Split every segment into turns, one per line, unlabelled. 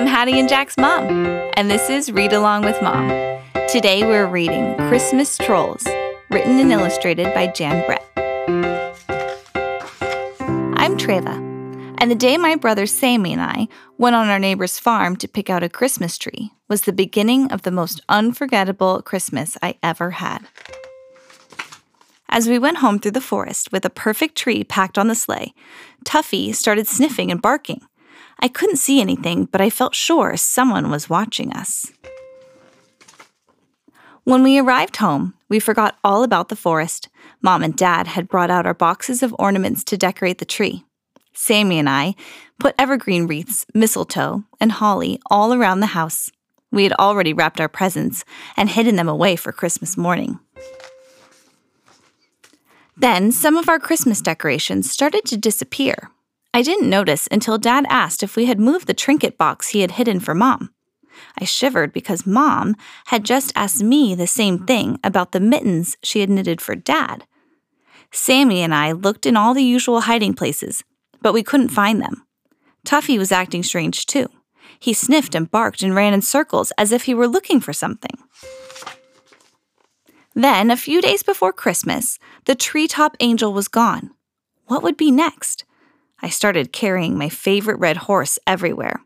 I'm Hattie and Jack's mom, and this is Read Along with Mom. Today we're reading Christmas Trolls, written and illustrated by Jan Brett. I'm Treva, and the day my brother Sammy and I went on our neighbor's farm to pick out a Christmas tree was the beginning of the most unforgettable Christmas I ever had. As we went home through the forest with a perfect tree packed on the sleigh, Tuffy started sniffing and barking. I couldn't see anything, but I felt sure someone was watching us. When we arrived home, we forgot all about the forest. Mom and Dad had brought out our boxes of ornaments to decorate the tree. Sammy and I put evergreen wreaths, mistletoe, and holly all around the house. We had already wrapped our presents and hidden them away for Christmas morning. Then some of our Christmas decorations started to disappear. I didn't notice until Dad asked if we had moved the trinket box he had hidden for Mom. I shivered because Mom had just asked me the same thing about the mittens she had knitted for Dad. Sammy and I looked in all the usual hiding places, but we couldn't find them. Tuffy was acting strange too. He sniffed and barked and ran in circles as if he were looking for something. Then, a few days before Christmas, the treetop angel was gone. What would be next? I started carrying my favorite red horse everywhere.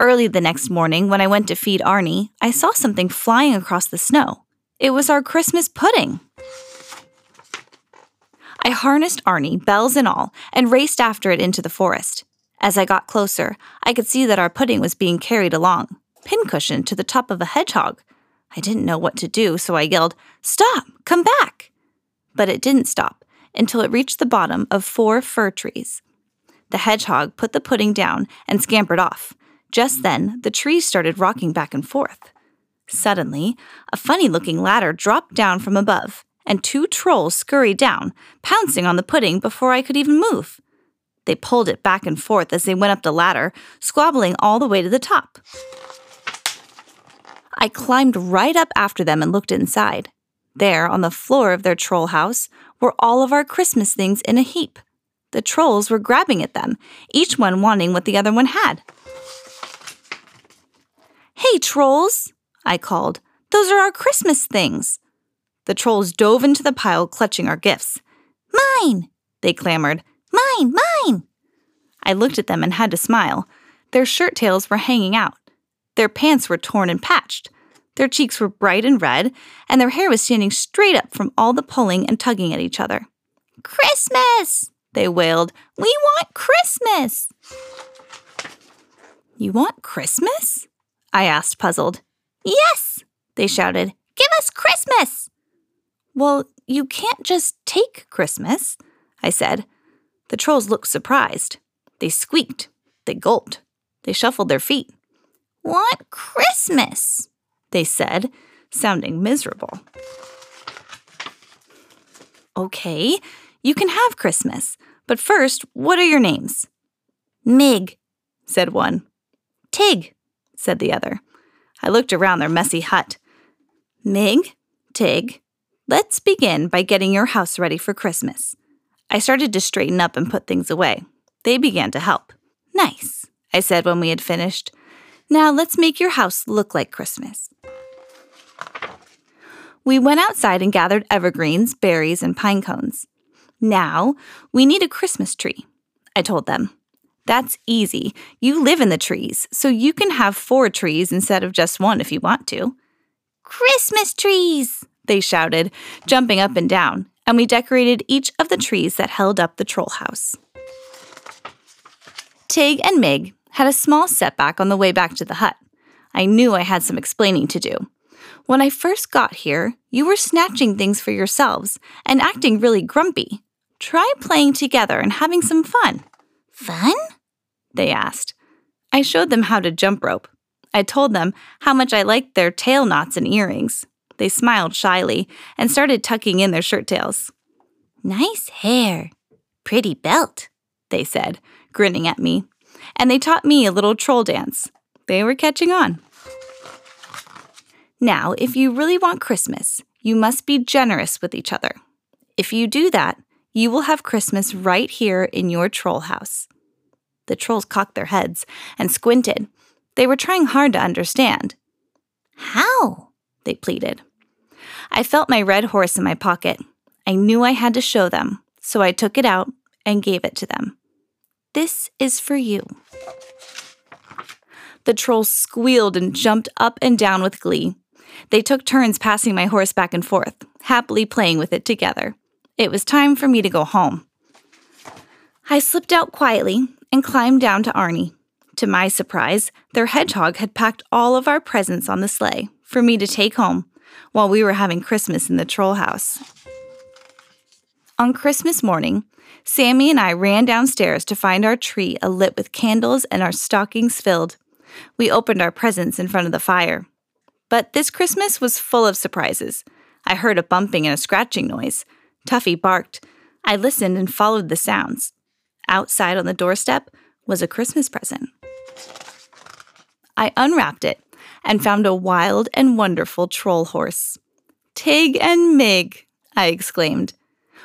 Early the next morning, when I went to feed Arnie, I saw something flying across the snow. It was our Christmas pudding. I harnessed Arnie, bells and all, and raced after it into the forest. As I got closer, I could see that our pudding was being carried along, pincushion to the top of a hedgehog. I didn't know what to do, so I yelled, Stop! Come back! But it didn't stop until it reached the bottom of four fir trees. The hedgehog put the pudding down and scampered off. Just then, the trees started rocking back and forth. Suddenly, a funny looking ladder dropped down from above, and two trolls scurried down, pouncing on the pudding before I could even move. They pulled it back and forth as they went up the ladder, squabbling all the way to the top. I climbed right up after them and looked inside. There, on the floor of their troll house, were all of our Christmas things in a heap. The trolls were grabbing at them, each one wanting what the other one had. Hey, trolls, I called. Those are our Christmas things. The trolls dove into the pile, clutching our gifts. Mine, they clamored. Mine, mine. I looked at them and had to smile. Their shirt tails were hanging out. Their pants were torn and patched. Their cheeks were bright and red, and their hair was standing straight up from all the pulling and tugging at each other. Christmas! They wailed. We want Christmas! You want Christmas? I asked, puzzled. Yes! They shouted. Give us Christmas! Well, you can't just take Christmas, I said. The trolls looked surprised. They squeaked. They gulped. They shuffled their feet. Want Christmas, they said, sounding miserable. Okay, you can have Christmas, but first, what are your names? Mig, said one. Tig, said the other. I looked around their messy hut. Mig, Tig, let's begin by getting your house ready for Christmas. I started to straighten up and put things away. They began to help. Nice, I said when we had finished. Now let's make your house look like Christmas. We went outside and gathered evergreens, berries, and pine cones. Now we need a Christmas tree, I told them. That's easy. You live in the trees, so you can have four trees instead of just one if you want to. Christmas trees, they shouted, jumping up and down, and we decorated each of the trees that held up the troll house. Tig and Mig had a small setback on the way back to the hut. I knew I had some explaining to do. When I first got here, you were snatching things for yourselves and acting really grumpy. Try playing together and having some fun. Fun? They asked. I showed them how to jump rope. I told them how much I liked their tail knots and earrings. They smiled shyly and started tucking in their shirt tails. Nice hair. Pretty belt, they said, grinning at me and they taught me a little troll dance. They were catching on. Now, if you really want Christmas, you must be generous with each other. If you do that, you will have Christmas right here in your troll house. The trolls cocked their heads and squinted. They were trying hard to understand.
How?
They pleaded. I felt my red horse in my pocket. I knew I had to show them, so I took it out and gave it to them. This is for you. The trolls squealed and jumped up and down with glee. They took turns passing my horse back and forth, happily playing with it together. It was time for me to go home. I slipped out quietly and climbed down to Arnie. To my surprise, their hedgehog had packed all of our presents on the sleigh for me to take home while we were having Christmas in the troll house. On Christmas morning, Sammy and I ran downstairs to find our tree alit with candles and our stockings filled. We opened our presents in front of the fire. But this Christmas was full of surprises. I heard a bumping and a scratching noise. Tuffy barked. I listened and followed the sounds. Outside on the doorstep was a Christmas present. I unwrapped it and found a wild and wonderful troll horse. Tig and Mig, I exclaimed.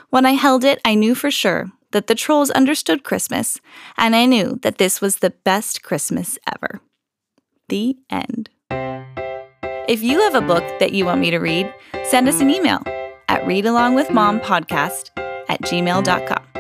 When I held it, I knew for sure that the trolls understood Christmas, and I knew that this was the best Christmas ever. The end. If you have a book that you want me to read, send us an email at readalongwithmompodcast at gmail.com.